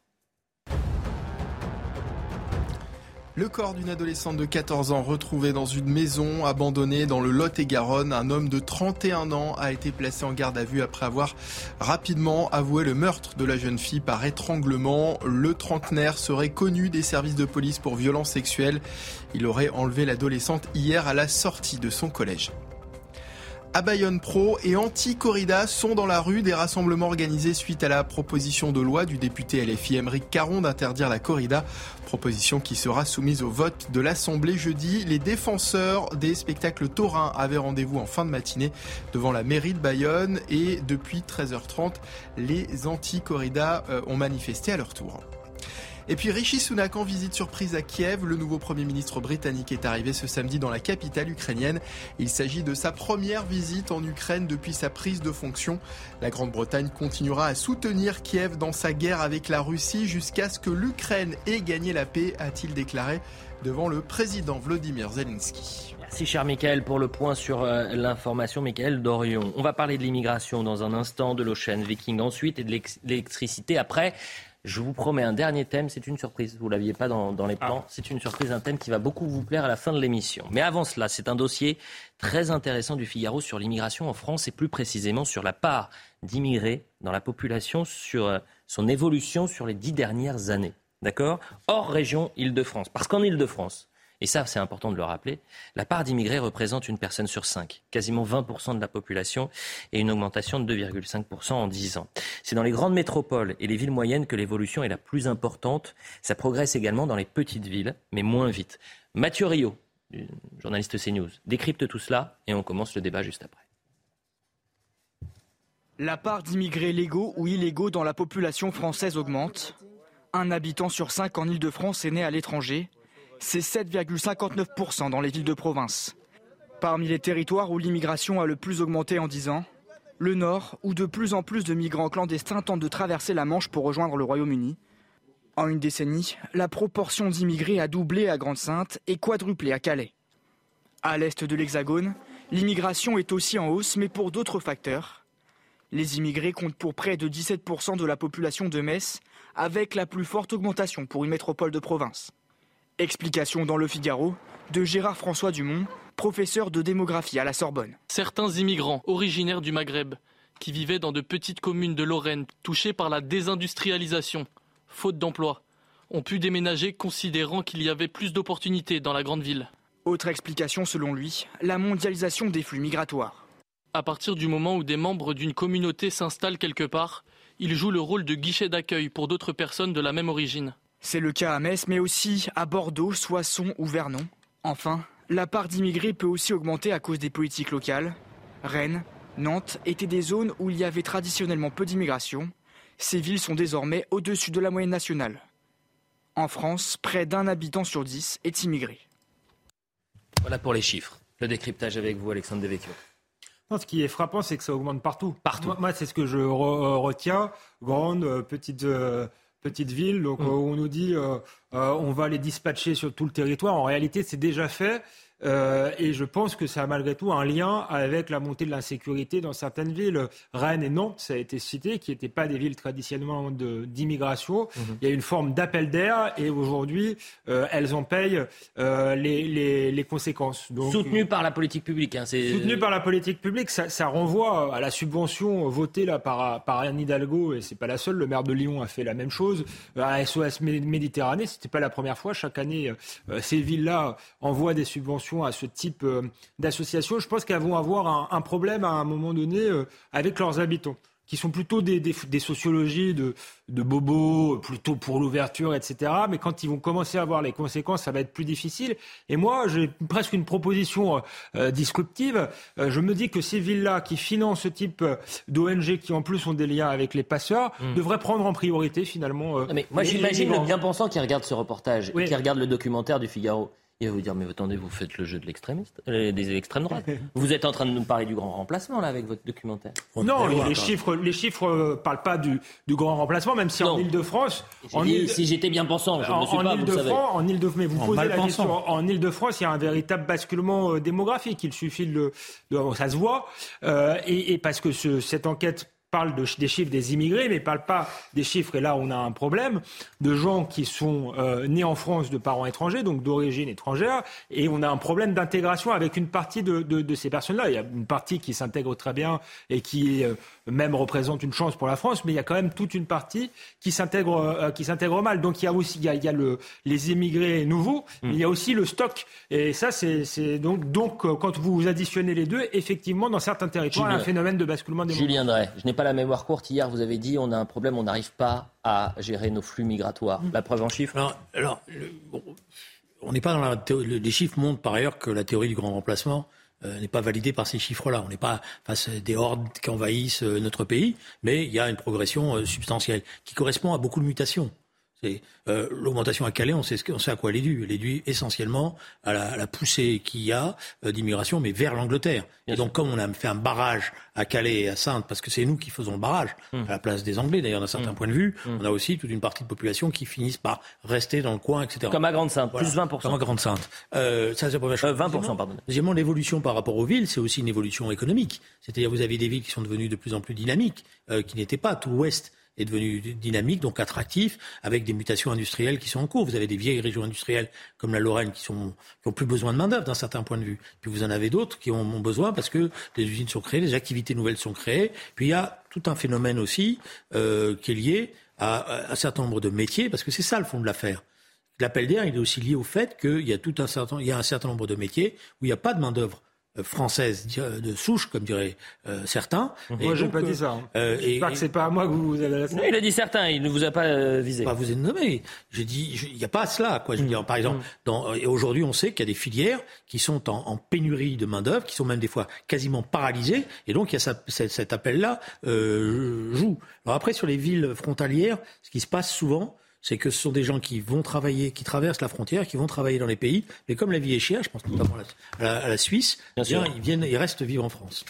Le corps d'une adolescente de 14 ans retrouvé dans une maison abandonnée dans le Lot-et-Garonne. Un homme de 31 ans a été placé en garde à vue après avoir rapidement avoué le meurtre de la jeune fille par étranglement. Le trentenaire serait connu des services de police pour violences sexuelles. Il aurait enlevé l'adolescente hier à la sortie de son collège. À Bayonne Pro et anti-corrida sont dans la rue. Des rassemblements organisés suite à la proposition de loi du député LFI Émeric Caron d'interdire la corrida. Proposition qui sera soumise au vote de l'Assemblée jeudi. Les défenseurs des spectacles taurins avaient rendez-vous en fin de matinée devant la mairie de Bayonne et depuis 13h30, les anti-corrida euh, ont manifesté à leur tour. Et puis Rishi Sunak en visite surprise à Kiev. Le nouveau Premier ministre britannique est arrivé ce samedi dans la capitale ukrainienne. Il s'agit de sa première visite en Ukraine depuis sa prise de fonction. La Grande-Bretagne continuera à soutenir Kiev dans sa guerre avec la Russie jusqu'à ce que l'Ukraine ait gagné la paix, a-t-il déclaré devant le président Vladimir Zelensky. Merci cher Michael pour le point sur euh, l'information. Michael Dorion. On va parler de l'immigration dans un instant, de l'Ocean Viking ensuite et de l'électricité après. Je vous promets un dernier thème, c'est une surprise. Vous ne l'aviez pas dans, les plans. Ah. C'est une surprise, un thème qui va beaucoup vous plaire à la fin de l'émission. Mais avant cela, c'est un dossier très intéressant du Figaro sur l'immigration en France et plus précisément sur la part d'immigrés dans la population, sur euh, son évolution sur les dix dernières années. D'accord? Hors région Île-de-France. Parce qu'en Île-de-France, et ça c'est important de le rappeler, la part d'immigrés représente une personne sur cinq, quasiment 20% de la population et une augmentation de 2,5% en 10 ans. C'est dans les grandes métropoles et les villes moyennes que l'évolution est la plus importante. Ça progresse également dans les petites villes, mais moins vite. Mathieu Rio, journaliste CNews, décrypte tout cela et on commence le débat juste après. La part d'immigrés légaux ou illégaux dans la population française augmente. Un habitant sur cinq en Ile-de-France est né à l'étranger c'est 7,59% dans les villes de province. Parmi les territoires où l'immigration a le plus augmenté en 10 ans, le Nord, où de plus en plus de migrants clandestins tentent de traverser la Manche pour rejoindre le Royaume-Uni. En une décennie, la proportion d'immigrés a doublé à Grande-Sainte et quadruplé à Calais. À l'est de l'Hexagone, l'immigration est aussi en hausse, mais pour d'autres facteurs. Les immigrés comptent pour près de 17% de la population de Metz, avec la plus forte augmentation pour une métropole de province. Explication dans Le Figaro de Gérard François Dumont, professeur de démographie à la Sorbonne. Certains immigrants originaires du Maghreb, qui vivaient dans de petites communes de Lorraine touchées par la désindustrialisation, faute d'emploi, ont pu déménager considérant qu'il y avait plus d'opportunités dans la grande ville. Autre explication selon lui, la mondialisation des flux migratoires. À partir du moment où des membres d'une communauté s'installent quelque part, ils jouent le rôle de guichet d'accueil pour d'autres personnes de la même origine. C'est le cas à Metz, mais aussi à Bordeaux, Soissons ou Vernon. Enfin, la part d'immigrés peut aussi augmenter à cause des politiques locales. Rennes, Nantes étaient des zones où il y avait traditionnellement peu d'immigration. Ces villes sont désormais au-dessus de la moyenne nationale. En France, près d'un habitant sur dix est immigré. Voilà pour les chiffres. Le décryptage avec vous, Alexandre Devecchio. ce qui est frappant, c'est que ça augmente partout. Partout. Moi, c'est ce que je retiens. Grande, euh, petite. Euh, petite ville. Donc, mm. euh, on nous dit euh, euh, on va les dispatcher sur tout le territoire. En réalité, c'est déjà fait. Euh, et je pense que ça a malgré tout un lien avec la montée de l'insécurité dans certaines villes. Rennes et Nantes, ça a été cité, qui n'étaient pas des villes traditionnellement d'immigration. Mhm. Il y a une forme d'appel d'air et aujourd'hui, euh, elles en payent euh, les, les, les, conséquences. Donc, soutenu par la politique publique. Hein, soutenu par la politique publique, ça, ça, renvoie à la subvention votée là, par, par Anne Hidalgo, et c'est pas la seule. Le maire de Lyon a fait la même chose. À SOS Méditerranée, c'était pas la première fois. Chaque année, ces villes-là envoient des subventions à ce type euh, d'association, je pense qu'elles vont avoir un, problème à un moment donné euh, avec leurs habitants qui sont plutôt des, sociologies de, de, bobos, plutôt pour l'ouverture, etc. Mais quand ils vont commencer à voir les conséquences, ça va être plus difficile. Et moi, j'ai presque une proposition euh, disruptive. je me dis que ces villes-là qui financent ce type d'ONG, qui en plus ont des liens avec les passeurs, hmm. devraient prendre en priorité finalement. mais moi, j'imagine le bien-pensant qui regarde ce reportage, qui regarde le documentaire du Figaro. Il va vous dire, mais attendez, vous faites le jeu de l'extrémiste, euh, des extrêmes droites. vous êtes en train de nous parler du grand remplacement, là, avec votre documentaire. Non, les, chiffres les chiffres euh, parlent pas du, du, grand remplacement, même si en Ile-de-France... Si j'étais bien pensant, je en, ne suis pas, vous savez. En Ile-de-France, mais vous posez la question, en Ile-de-France, il y a un véritable basculement euh, démographique. Il suffit de le... ça se voit. et, et, parce que ce, cette enquête parle de, des chiffres des immigrés, mais ne parle pas des chiffres, et là on a un problème, de gens qui sont euh, nés en France de parents étrangers, donc d'origine étrangère, et on a un problème d'intégration avec une partie de, ces personnes-là. Il y a une partie qui s'intègre très bien et qui euh, même représente une chance pour la France, mais il y a quand même toute une partie qui s'intègre euh, qui s'intègre mal. Donc il y a aussi il y a, il y a le, les immigrés nouveaux, mais il y a aussi le stock. Et ça c'est donc donc quand vous additionnez les deux, effectivement dans certains territoires, il y a un phénomène de basculement des Julien Drey, je n'ai pas la mémoire courte. Hier, vous avez dit on a un problème, on n'arrive pas à gérer nos flux migratoires. La preuve en chiffres? Alors, alors bon, on n'est pas dans la théorie. Les chiffres montrent par ailleurs que la théorie du grand remplacement euh, n'est pas validée par ces chiffres-là. On n'est pas face à des hordes qui envahissent euh, notre pays, mais il y a une progression euh, substantielle qui correspond à beaucoup de mutations. C'est euh, l'augmentation à Calais, on sait, on sait à quoi elle est due. Elle est due essentiellement à la, à la poussée qu'il y a euh, d'immigration, mais vers l'Angleterre. Et donc, comme on a fait un barrage à Calais et à Sainte, parce que c'est nous qui faisons le barrage, Hum. à la place des Anglais, d'ailleurs, d'un certain point de vue, on a aussi toute une partie de population qui finissent par rester dans le coin, etc. Comme à Grande-Sainte, plus 20%. Comme à Grande-Sainte. Euh, ça, c'est la première chose. 20%, Deuxièmement- pardon. Deuxièmement, l'évolution par rapport aux villes, c'est aussi une évolution économique. C'est-à-dire, vous avez des villes qui sont devenues de plus en plus dynamiques, euh, qui n'étaient pas. Tout l'Ouest est devenu dynamique, donc attractif, avec des mutations industrielles qui sont en cours. Vous avez des vieilles régions industrielles comme la Lorraine qui sont qui ont plus besoin de main d'œuvre d'un certain point de vue. Puis vous en avez d'autres qui ont besoin parce que des usines sont créées, des activités nouvelles sont créées. Puis il y a tout un phénomène aussi euh, qui est lié à, à un certain nombre de métiers, parce que c'est ça le fond de l'affaire. L'appel d'air, il est aussi lié au fait qu'il y a tout un certain, il y a un certain nombre de métiers où il n'y a pas de main d'œuvre française di- de souche, comme diraient euh, certains. Moi, j'ai pas dit ça, hein. J'espère que c'est pas à moi que vous vous adressez. Non, il a dit certains, il ne vous a pas euh, visé. Pas vous êtes nommé. J'ai dit, je- il n'y a pas cela, quoi. Je veux dire, par exemple, dans, et aujourd'hui, on sait qu'il y a des filières qui sont en, en pénurie de main d'œuvre, qui sont même des fois quasiment paralysées, et donc il y a cet, cet appel-là euh, joue. Alors après, sur les villes frontalières, ce qui se passe souvent, c'est que ce sont des gens qui vont travailler, qui traversent la frontière, qui vont travailler dans les pays, mais comme la vie est chère, je pense notamment à la, à la- Suisse, Bien eh bien, sûr. ils viennent, ils restent vivre en France.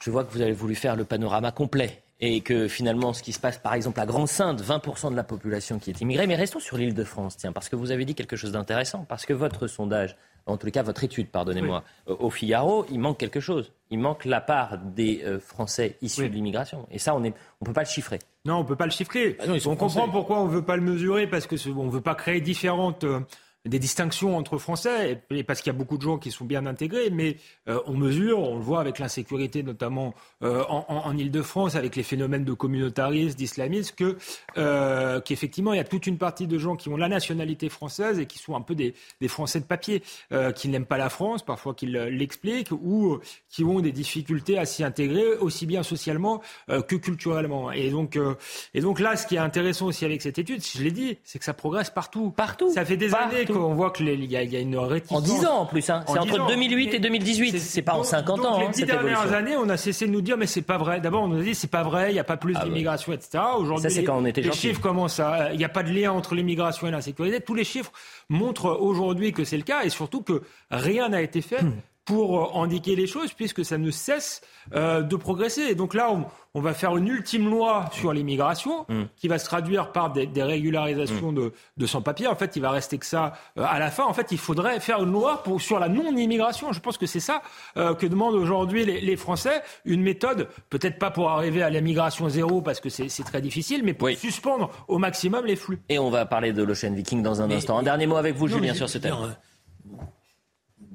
Je vois que vous avez voulu faire le panorama complet et que finalement, ce qui se passe, par exemple, à Grande-Sainte, 20% de la population qui est immigrée. Mais restons sur l'île de France, tiens, parce que vous avez dit quelque chose d'intéressant. Parce que votre sondage, en tous les cas, votre étude, pardonnez-moi, euh, au Figaro, il manque quelque chose. Il manque la part des euh, Français issus de l'immigration. Et ça, on ne on peut pas le chiffrer. Non, on peut pas le chiffrer. on comprend pourquoi on veut pas le mesurer parce que ce- on veut pas créer différentes euh, des distinctions entre Français et, parce qu'il y a beaucoup de gens qui sont bien intégrés, mais euh, on mesure, on le voit avec l'insécurité notamment euh, en, en, Ile-de-France, avec les phénomènes de communautarisme, d'islamisme, que euh, qu'effectivement il y a toute une partie de gens qui ont la nationalité française et qui sont un peu des, des Français de papier, euh, qui n'aiment pas la France, parfois qu'ils euh, l'expliquent, ou euh, qui ont des difficultés à s'y intégrer aussi bien socialement euh, que culturellement. Et donc, euh, et donc là, ce qui est intéressant aussi avec cette étude, je l'ai dit, c'est que ça progresse partout. Partout. Ça fait des années qu'on voit que les- il y, a- il y a une réticence. En 10 ans en plus, hein. C'est 10 entre ans. 2008 et 2018. C'est pas en 50 Donc, ans, les hein, dix cette dernières années, on a cessé de nous dire, mais c'est pas vrai. D'abord, on nous a dit, c'est pas vrai, il n'y a pas plus Ah ouais. d'immigration, etc. Aujourd'hui, les- quand on était les chiffres commencent à, il n'y a pas de lien entre l'immigration et l'insécurité. Tous les chiffres montrent aujourd'hui que c'est le cas et surtout que rien n'a été fait. pour euh, indiquer les choses, puisque ça ne cesse euh, de progresser. Et donc là, on, on va faire une ultime loi sur l'immigration, Hmm. qui va se traduire par des, des régularisations de, de sans-papiers. En fait, il va rester que ça euh, à la fin. En fait, il faudrait faire une loi pour, sur la non-immigration. Je pense que c'est ça euh, que demandent aujourd'hui les, les Français. Une méthode, peut-être pas pour arriver à l'immigration zéro, parce que c'est très difficile, mais pour suspendre au maximum les flux. Et on va parler de l'Ocean Viking dans un instant. Un dernier mot avec vous, Non, Julien, sur ce thème. dire, euh,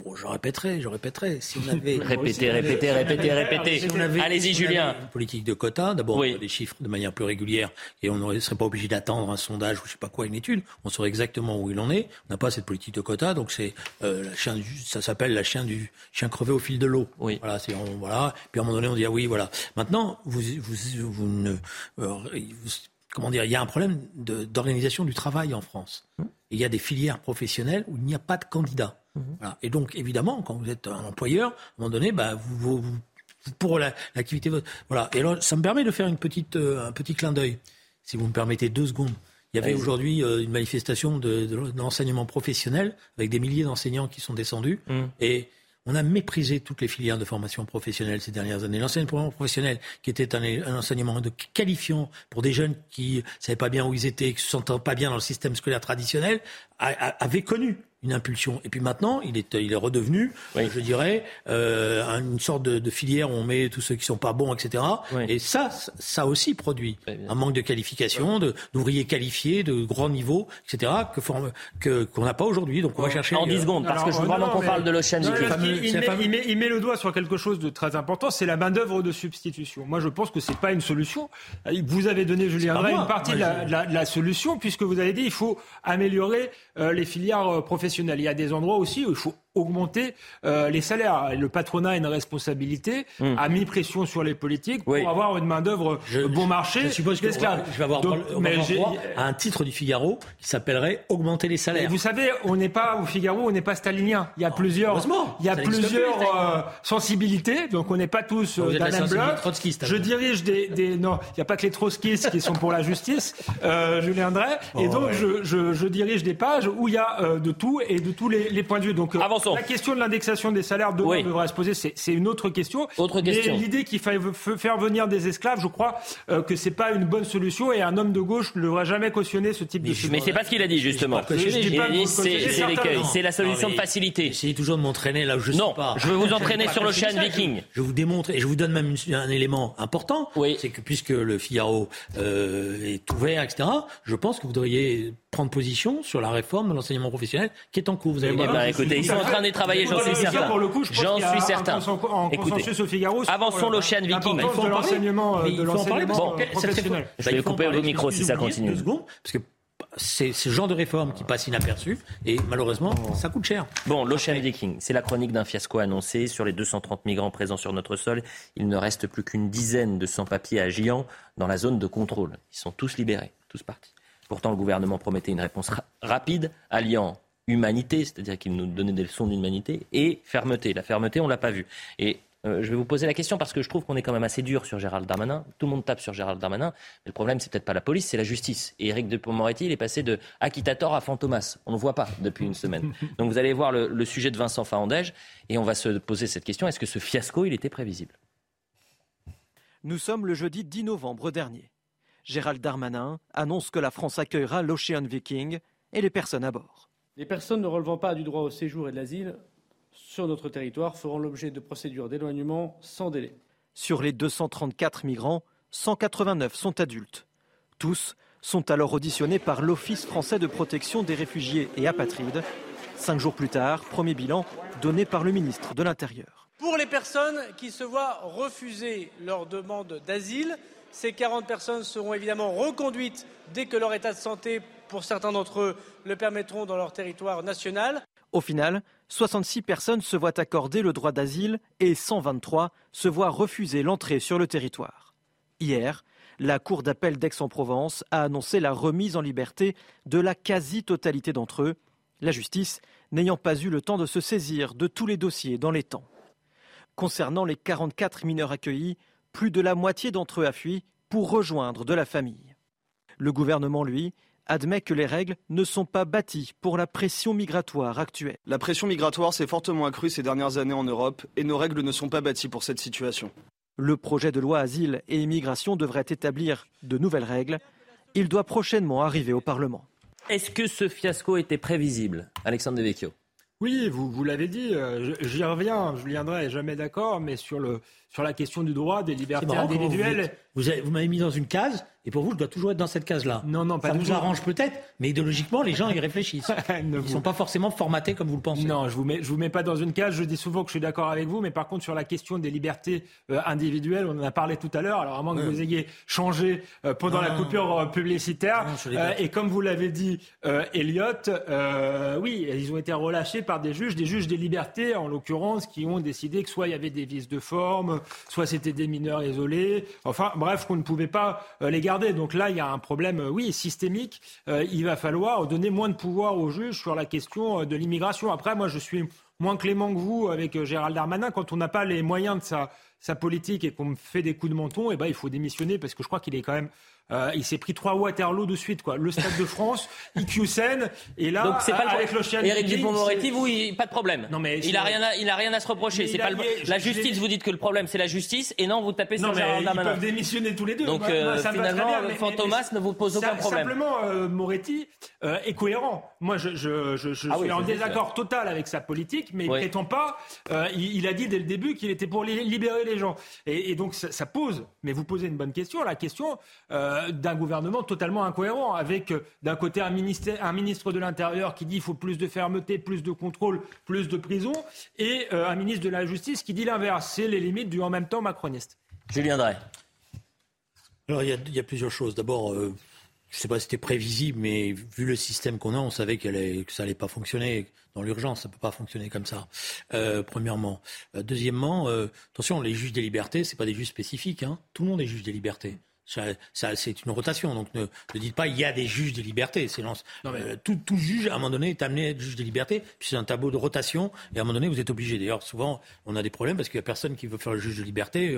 Bon, je répéterai, je répéterai. Si on avait, Répétez, répétez, répétez, répétez. si Allez-y, Julien. Une politique de quotas, d'abord, on aurait des chiffres de manière plus régulière et on ne serait pas obligé d'attendre un sondage ou je sais pas quoi, une étude. On saurait exactement où il en est. On n'a pas cette politique de quotas, donc c'est euh, la chien du- ça s'appelle la chien du chien crevé au fil de l'eau. Voilà, c'est on- voilà. Puis à un moment donné, on dit ah oui, voilà. Maintenant, vous vous vous ne euh, vous- comment dire, il y a un problème d'organisation du travail en France. Et il y a des filières professionnelles où il n'y a pas de candidats. Voilà. Et donc, évidemment, quand vous êtes un employeur, à un moment donné, bah, vous, vous- vous- pour la- l'activité, votre- voilà. Et alors, ça me permet de faire une petite, euh, un petit clin d'œil, si vous me permettez deux secondes. Il y avait aujourd'hui aujourd'hui une manifestation de, de l'enseignement professionnel avec des milliers d'enseignants qui sont descendus. Et on a méprisé toutes les filières de formation professionnelle ces dernières années. L'enseignement professionnel, qui était un, un enseignement de qualifiant pour des jeunes qui ne savaient pas bien où ils étaient, qui se sentaient pas bien dans le système scolaire traditionnel, avait connu une impulsion. Et puis maintenant, il est, il est redevenu, je dirais, euh, une sorte de, filière où on met tous ceux qui sont pas bons, etc. Et ça, ça aussi produit un manque de qualification, d'ouvriers qualifiés, de grands niveaux, etc. que qu'on n'a pas aujourd'hui. Donc on va chercher en 10 secondes, parce que je veux vraiment qu'on parle de l'Ocean il, met, il, met, le doigt sur quelque chose de très important, c'est la main d'œuvre de substitution. Moi, je pense que c'est pas une solution. Vous avez donné, Julien Drey, une partie de, la, solution, puisque vous avez dit il faut améliorer euh, les filières euh, il y a des endroits aussi où il faut augmenter euh, les salaires. Le patronat a une responsabilité, hmm. a mis pression sur les politiques pour avoir une main-d'œuvre bon marché. Je suppose que je vais avoir à un titre du Figaro qui s'appellerait augmenter les salaires. vous savez, on n'est pas au Figaro, on n'est pas stalinien. Il y a plusieurs, il y a plusieurs euh, sensibilités, donc on n'est pas tous euh, même bloc. Je dirige des, des non, il n'y a pas que les trotskistes qui sont pour la justice, euh, Julien Drey, et oh, donc je, je, je, dirige des pages où il y a euh, de tout et de tous les, les points de vue. Donc la question de l'indexation des salaires demain devrait se poser, c'est une autre question. Autre question. Mais l'idée qu'il faille faire venir des esclaves, je crois euh, que c'est pas une bonne solution et un homme de gauche ne devrait jamais cautionner ce type de solution. Mais c'est pas ce qu'il a dit justement. Il a dit c'est l'écueil, c'est la solution de facilité. Essayez toujours de m'entraîner là où je non, suis pas. je veux vous entraîner sur l'Ocean Viking. Je vous démontre et je vous donne même un élément important. Oui. C'est que puisque le Figaro euh, est ouvert, etc., je pense que vous devriez prendre position sur la réforme de l'enseignement professionnel qui est en cours. Vous avez eh ben, écoutez, ils sont en train de travailler, j'en suis certain. J'en suis certain. Écoutez, avançons l'Ocean Viking. Il faut de l'enseignement professionnel. Je vais couper vos micros si ça continue. Parce que c'est ce genre de réforme qui passe inaperçu et malheureusement, ça coûte cher. Bon, l'Ocean Viking, c'est la chronique d'un fiasco annoncé. Sur les 230 migrants présents sur notre sol, il ne reste plus qu'une dizaine de sans-papiers à Gian dans la zone de contrôle. Ils sont tous libérés, tous partis. Pourtant, le gouvernement promettait une réponse rapide, alliant humanité, c'est-à-dire qu'il nous donnait des leçons d'humanité, et fermeté. La fermeté, on ne l'a pas vue. Et euh, je vais vous poser la question parce que je trouve qu'on est quand même assez dur sur Gérald Darmanin. Tout le monde tape sur Gérald Darmanin, mais le problème, c'est peut-être pas la police, c'est la justice. Et Éric Dupond-Moretti, il est passé de acquittator à fantomas. On ne voit pas depuis une semaine. Donc vous allez voir le, le sujet de Vincent Fahandège, et on va se poser cette question est-ce que ce fiasco, il était prévisible? Nous sommes le jeudi 10 novembre dernier. Gérald Darmanin annonce que la France accueillera l'Ocean Viking et les personnes à bord. Les personnes ne relevant pas du droit au séjour et de l'asile sur notre territoire feront l'objet de procédures d'éloignement sans délai. Sur les 234 migrants, 189 sont adultes. Tous sont alors auditionnés par l'Office français de protection des réfugiés et apatrides. Cinq jours plus tard, premier bilan donné par le ministre de l'Intérieur. Pour les personnes qui se voient refuser leur demande d'asile, ces 40 personnes seront évidemment reconduites dès que leur état de santé, pour certains d'entre eux, le permettront dans leur territoire national. Au final, 66 personnes se voient accorder le droit d'asile et 123 se voient refuser l'entrée sur le territoire. Hier, la Cour d'appel d'Aix-en-Provence a annoncé la remise en liberté de la quasi-totalité d'entre eux, la justice n'ayant pas eu le temps de se saisir de tous les dossiers dans les temps. Concernant les 44 mineurs accueillis, plus de la moitié d'entre eux a fui pour rejoindre de la famille. Le gouvernement, lui, admet que les règles ne sont pas bâties pour la pression migratoire actuelle. La pression migratoire s'est fortement accrue ces dernières années en Europe et nos règles ne sont pas bâties pour cette situation. Le projet de loi Asile et Immigration devrait établir de nouvelles règles. Il doit prochainement arriver au Parlement. Est-ce que ce fiasco était prévisible, Alexandre Devecchio? Oui, vous, vous l'avez dit, euh, j'y reviens, je viendrai jamais d'accord, mais sur, le, sur la question du droit, des libertés individuelles. Vous, vous m'avez mis dans une case, et pour vous, je dois toujours être dans cette case-là. Non, non, pas Ça vous arrange peut-être, mais idéologiquement, les gens y réfléchissent. Ils ne sont pas forcément formatés comme vous le pensez. Non, je vous mets, je vous mets pas dans une case. Je dis souvent que je suis d'accord avec vous, mais par contre, sur la question des libertés euh, individuelles, on en a parlé tout à l'heure. Alors, à moins que vous ayez changé euh, pendant la coupure euh, publicitaire, et comme vous l'avez dit, Elliot, oui, ils ont été relâchés par des juges, des juges des libertés, en l'occurrence, qui ont décidé que soit il y avait des vices de forme, soit c'était des mineurs isolés. Enfin, bref, qu'on ne pouvait pas les garder donc là, il y a un problème, euh, oui, systémique. Euh, il va falloir donner moins de pouvoir aux juges sur la question euh, de l'immigration. Après, moi, je suis moins clément que vous avec Gérald Darmanin. Quand on n'a pas les moyens de sa, politique et qu'on me fait des coups de menton, eh ben, il faut démissionner parce que je crois qu'il est quand même euh, il s'est pris trois Waterloo de suite, quoi. Le Stade de France, IQSN, et là, Donc c'est pas avec le Eric Dupond-Moretti, vous, pas de problème. Non mais il a rien, à, il a rien à se reprocher. C'est pas le... la justice. Vous dites que le problème c'est la justice, et non, vous tapez sur Gérald Darmanin. Ils peuvent démissionner tous les deux. Donc euh, finalement, Fantomas ne vous pose aucun problème. Simplement, euh, Moretti est cohérent. Moi, je, je, je, je ah suis en désaccord total avec sa politique, mais oui. prétend pas. Il, a dit dès le début qu'il était pour libérer les gens, et, et donc ça, ça, pose. Mais vous posez une bonne question. La question d'un gouvernement totalement incohérent, avec euh, d'un côté un, ministère, un ministre de l'Intérieur qui dit qu'il faut plus de fermeté, plus de contrôle, plus de prison, et euh, un ministre de la Justice qui dit l'inverse. C'est les limites du en même temps macroniste. Julien Drey. Alors il y, a, plusieurs choses. D'abord, euh, je ne sais pas si c'était prévisible, mais vu le système qu'on a, on savait que ça n'allait pas fonctionner dans l'urgence. Ça ne peut pas fonctionner comme ça, premièrement. deuxièmement, attention, les juges des libertés, ce pas des juges spécifiques. Hein. Tout le monde est juge des libertés. Ça, c'est une rotation. Donc ne, dites pas il y a des juges des libertés. C'est euh, tout, tout, juge à un moment donné est amené à être juge des libertés. Puis c'est un tableau de rotation et à un moment donné vous êtes obligé. D'ailleurs souvent on a des problèmes parce qu'il y a personne qui veut faire le juge de liberté.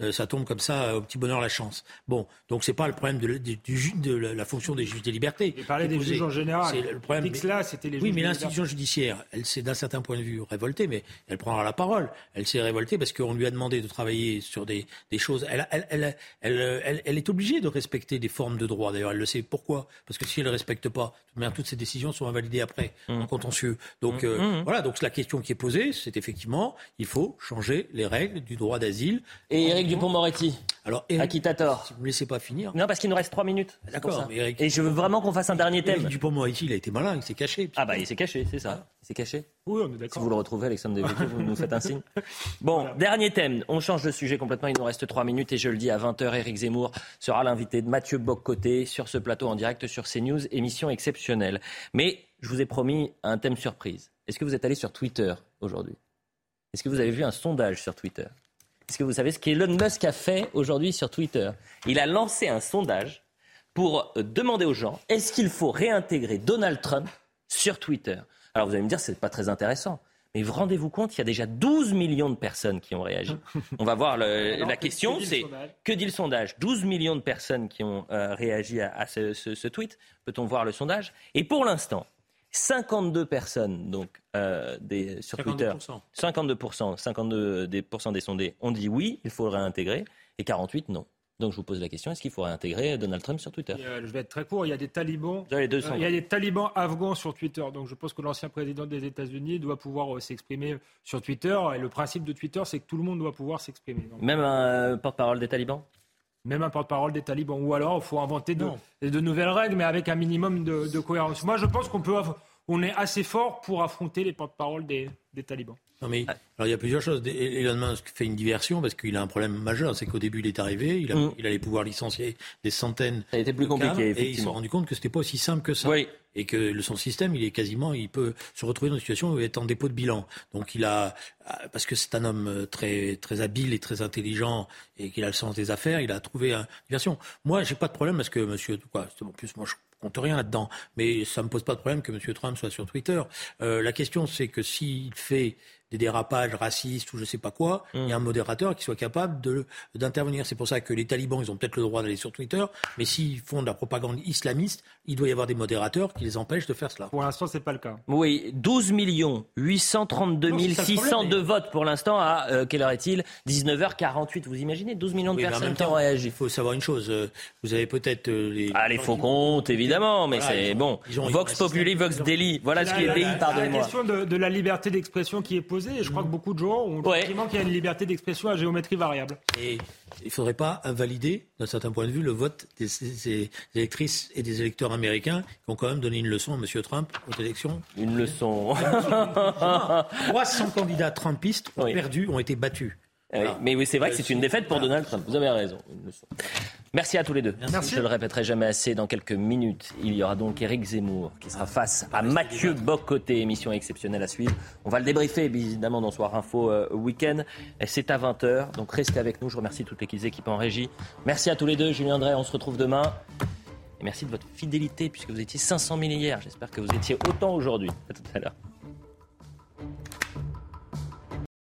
Euh, ça tombe comme ça au petit bonheur la chance. Bon donc c'est pas le problème de, du, de la fonction des juges des libertés. Et parler des juges en général. C'est le problème. Là, c'était les oui mais l'institution judiciaire elle s'est d'un certain point de vue révoltée mais elle prendra la parole. Elle s'est révoltée parce qu'on lui a demandé de travailler sur des, des choses. elle, elle, elle, elle est obligée de respecter des formes de droit. D'ailleurs, elle le sait. Pourquoi? Parce que si elle ne respecte pas, toutes ces décisions sont invalidées après, mmh. en contentieux. Donc mmh. Euh, mmh. voilà, donc la question qui est posée, c'est effectivement, il faut changer les règles du droit d'asile. Et Éric Dupont-Moretti? Alors, Eric, Acquittator. Si vous ne me laissez pas finir. Non, parce qu'il nous reste trois minutes. D'accord. Et je veux vraiment qu'on fasse un dernier thème. Éric Dupont-Moretti, il a été malin, il s'est caché. Ah bah il s'est caché, c'est ça. Il s'est caché. Oui, on est d'accord. Si vous le retrouvez, Alexandre Devecchio, vous nous faites un signe. Bon, dernier thème. On change de sujet complètement. Il nous reste trois minutes et je le dis à 20h, Éric Zemmour sera l'invité de Mathieu Boccoté sur ce plateau en direct sur CNews, émission exceptionnelle. Mais je vous ai promis un thème surprise. Est-ce que vous êtes allé sur Twitter aujourd'hui? Est-ce que vous avez vu un sondage sur Twitter? Est-ce que vous savez ce qu'Elon Musk a fait aujourd'hui sur Twitter? Il a lancé un sondage pour demander aux gens est-ce qu'il faut réintégrer Donald Trump sur Twitter? Alors vous allez me dire, ce n'est pas très intéressant. Mais rendez-vous compte, il y a déjà 12 millions de personnes qui ont réagi. On va voir la question, c'est que dit le sondage? 12 millions de personnes qui ont euh, réagi à, ce, tweet. Peut-on voir le sondage? Et pour l'instant, 52 personnes donc euh, des, sur Twitter, 52%, 52 des, des sondés ont dit oui, il faut le réintégrer, et 48 non. Donc je vous pose la question, est-ce qu'il faudrait intégrer Donald Trump sur Twitter euh, Je vais être très court, il y a des talibans. Euh, il y a des talibans afghans sur Twitter. Donc je pense que l'ancien président des États-Unis doit pouvoir euh, s'exprimer sur Twitter. Et le principe de Twitter, c'est que tout le monde doit pouvoir s'exprimer. Même un porte-parole des talibans? Même un porte-parole des talibans. Ou alors, il faut inventer de, de, nouvelles règles, mais avec un minimum de, cohérence. Moi, je pense qu'on peut, on est assez fort pour affronter les porte-paroles des talibans. Non mais alors il y a plusieurs choses. Elon Musk fait une diversion parce qu'il a un problème majeur, c'est qu'au début il est arrivé, il, mm. allait pouvoir licencier des centaines. Ça a été plus compliqué. et ils se sont rendus compte que c'était pas aussi simple que ça. Et que son système, il est quasiment, il peut se retrouver dans une situation où il est en dépôt de bilan. Donc il a, parce que c'est un homme euh, très très habile et très intelligent et qu'il a le sens des affaires, il a trouvé une diversion. Moi, j'ai pas de problème parce que Monsieur, quoi, en plus moi je compte rien là-dedans, mais ça me pose pas de problème que M. Trump soit sur Twitter. Euh, la question, c'est que s'il fait des dérapages racistes ou je sais pas quoi, il y a un modérateur qui soit capable de, d'intervenir. C'est pour ça que les talibans, ils ont peut-être le droit d'aller sur Twitter, mais s'ils font de la propagande islamiste, il doit y avoir des modérateurs qui les empêchent de faire cela. Pour l'instant, c'est pas le cas. Oui, 12 millions 832 602 votes pour l'instant à, euh, quelle heure est-il? 19h48. Vous imaginez 12 millions de personnes qui ont réagi. Il faut savoir une chose, euh, vous avez peut-être euh, les... Ah, les faux comptes, évidemment, mais c'est bon. Vox Populi, Vox Deli, voilà ce qui est dit, pardonnez-moi. La question de, de la liberté d'expression qui est posée, et je crois que beaucoup de gens ont le sentiment qu'il y a une liberté d'expression à géométrie variable. Et il ne faudrait pas invalider, d'un certain point de vue, le vote des, électrices et des électeurs américains qui ont quand même donné une leçon à M. Trump aux élections. Une leçon. 300 candidats trumpistes ont perdu, ont été battus. Eh mais oui, c'est vrai que c'est une défaite pour Donald Trump. Vous avez raison. Merci à tous les deux. Merci. Je le répéterai jamais assez. Dans quelques minutes, il y aura donc Éric Zemmour qui sera face à Mathieu Bocoté. Émission exceptionnelle à suivre. On va le débriefer évidemment dans Soir Info euh, Week-end. C'est à 20h. Donc restez avec nous. Je remercie toutes les équipes en régie. Merci à tous les deux. Julien Drey, on se retrouve demain. Et merci de votre fidélité puisque vous étiez 500 000 hier. J'espère que vous étiez autant aujourd'hui. À tout à l'heure.